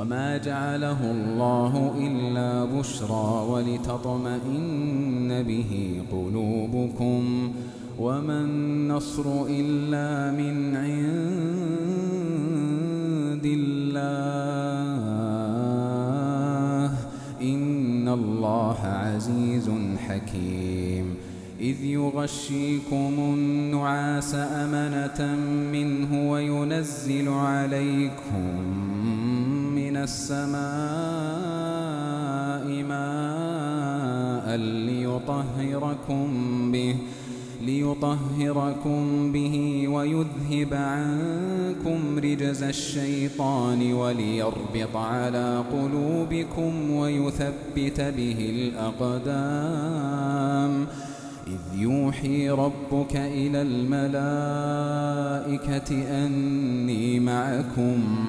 وما جعله الله إلا بشرى ولتطمئن به قلوبكم وما النصر إلا من عند الله إن الله عزيز حكيم إذ يغشيكم النعاس أمنة منه وينزل عليكم السماء ماء ليطهركم به ليطهركم به ويذهب عنكم رجز الشيطان وليربط على قلوبكم ويثبت به الأقدام. إذ يوحي ربك إلى الملائكة أني معكم.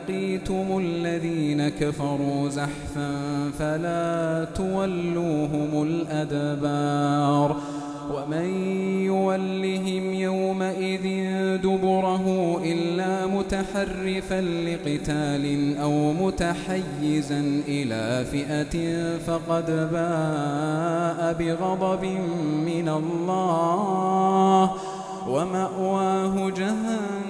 لقيتم الذين كفروا زحفا فلا تولوهم الأدبار ومن يولهم يومئذ دبره إلا متحرفا لقتال أو متحيزا إلى فئة فقد باء بغضب من الله ومأواه جهنم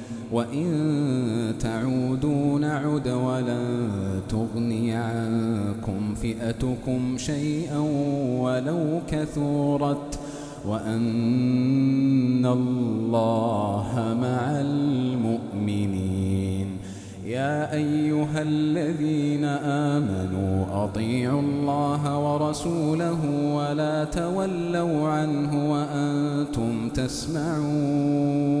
وإن تعودوا نعد ولن تغني عنكم فئتكم شيئا ولو كثرت وأن الله مع المؤمنين. يا أيها الذين آمنوا أطيعوا الله ورسوله ولا تولوا عنه وأنتم تسمعون.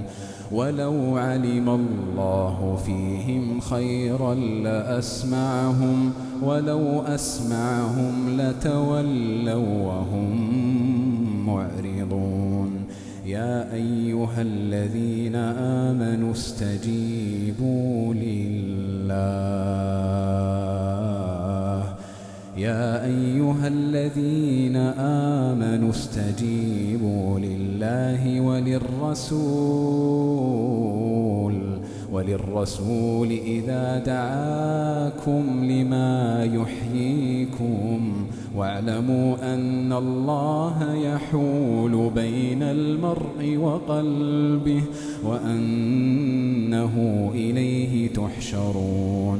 ولو علم الله فيهم خيرا لأسمعهم ولو أسمعهم لتولوا وهم معرضون. يا أيها الذين آمنوا استجيبوا لله. يا أيها الذين آمنوا استجيبوا لله وللرسول وللرسول إذا دعاكم لما يحييكم. واعلموا أن الله يحول بين المرء وقلبه وأنه إليه تحشرون.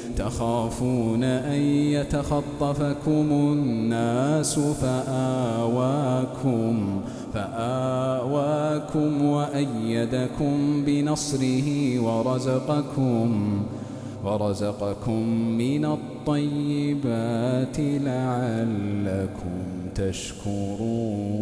تخافون أن يتخطفكم الناس فآواكم فآواكم وأيدكم بنصره ورزقكم ورزقكم من الطيبات لعلكم تشكرون.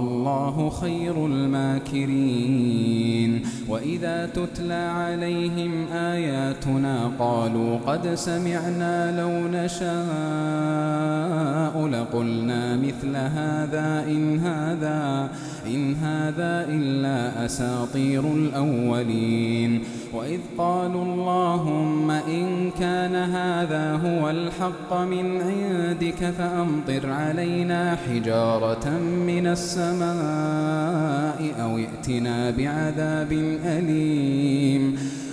والله خير الماكرين. وإذا تتلى عليهم آياتنا قالوا قد سمعنا لو نشاء لقلنا مثل هذا إن هذا إن هذا إلا أساطير الأولين. وإذ قالوا اللهم إن كان هذا هو الحق من عندك فأمطر علينا حجارة من السماء أو ائتنا بعذاب أليم.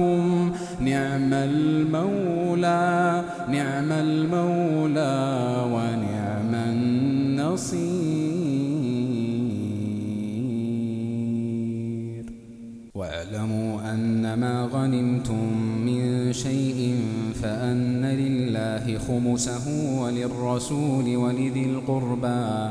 مولاكم نعم المولى نعم المولى ونعم النصير. واعلموا أن ما غنمتم من شيء فأن لله خمسه وللرسول ولذي القربى.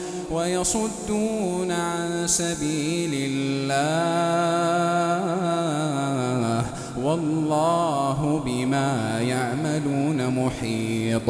ويصدون عن سبيل الله والله بما يعملون محيط.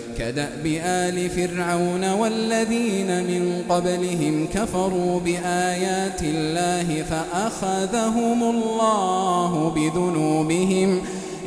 كدأب آل فرعون والذين من قبلهم كفروا بآيات الله فأخذهم الله بذنوبهم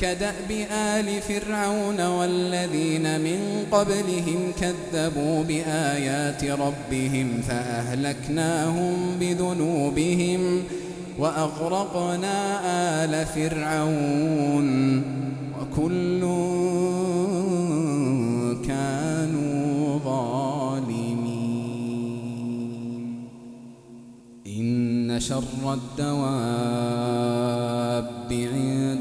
كدأب آل فرعون والذين من قبلهم كذبوا بآيات ربهم فأهلكناهم بذنوبهم وأغرقنا آل فرعون وكل كانوا ظالمين. إن شر الدواب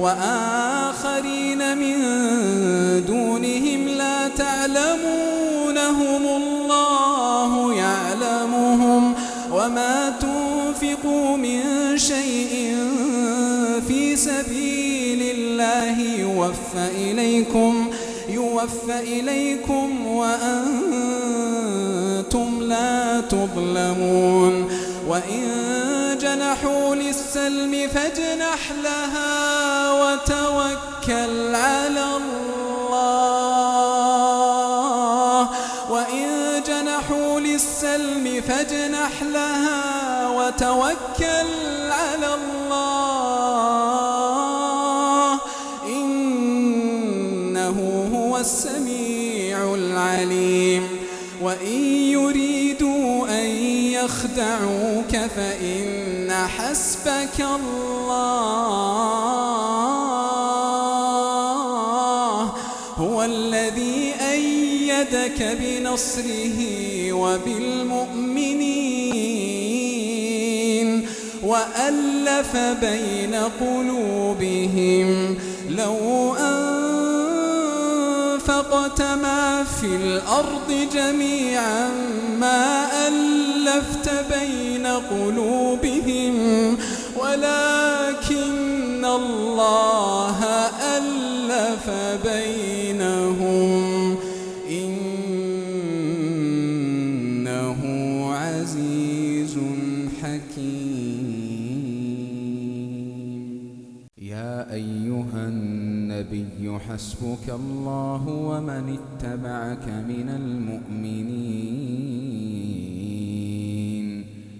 وآخرين من دونهم لا تعلمونهم الله يعلمهم وما تنفقوا من شيء في سبيل الله يوفى إليكم يوفى إليكم وأنتم لا تظلمون. وإن جنحوا للسلم فاجنح لها وتوكل على الله. وإن جنحوا للسلم فاجنح لها وتوكل على الله. إنه هو السميع العليم. وإن يريدوا أن يخدعوك فإن حسبك الله هو الذي أيدك بنصره وبالمؤمنين وألف بين قلوبهم لو أن أنفقت ما في الأرض جميعا ما بين قلوبهم ولكن الله ألف بينهم إنه عزيز حكيم. يا أيها النبي حسبك الله ومن اتبعك من المؤمنين.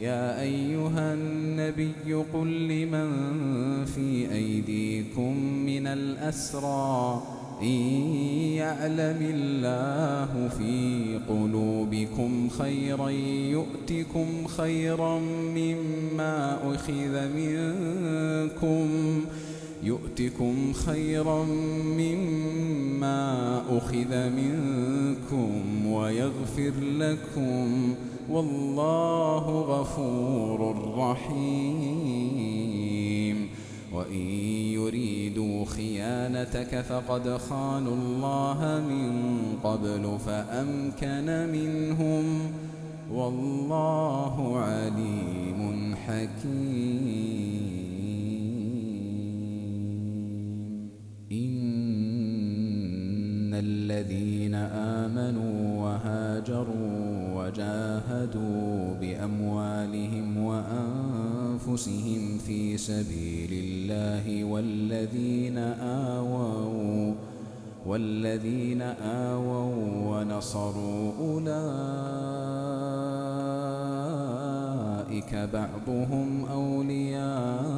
يا أيها النبي قل لمن في أيديكم من الأسرى إن يعلم الله في قلوبكم خيرا يؤتكم خيرا مما أخذ منكم يؤتكم خيرا مما أخذ منكم ويغفر لكم والله غفور رحيم. وإن يريدوا خيانتك فقد خانوا الله من قبل فأمكن منهم. والله عليم حكيم. الذين آمنوا وهاجروا وجاهدوا بأموالهم وأنفسهم في سبيل الله والذين آووا والذين آووا ونصروا أولئك بعضهم أولياء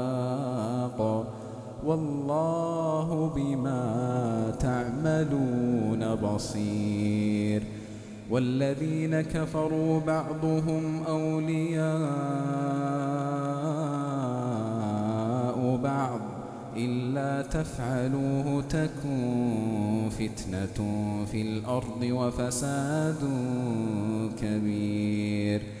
والله بما تعملون بصير. والذين كفروا بعضهم أولياء بعض. إلا تفعلوه تكن فتنة في الأرض وفساد كبير.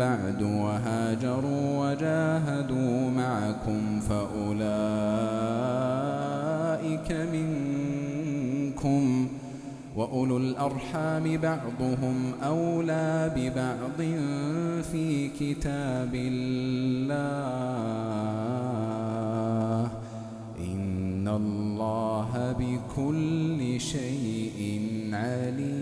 بعد وهاجروا وجاهدوا معكم فأولئك منكم وأولو الأرحام بعضهم أولى ببعض في كتاب الله. إن الله بكل شيء عليم.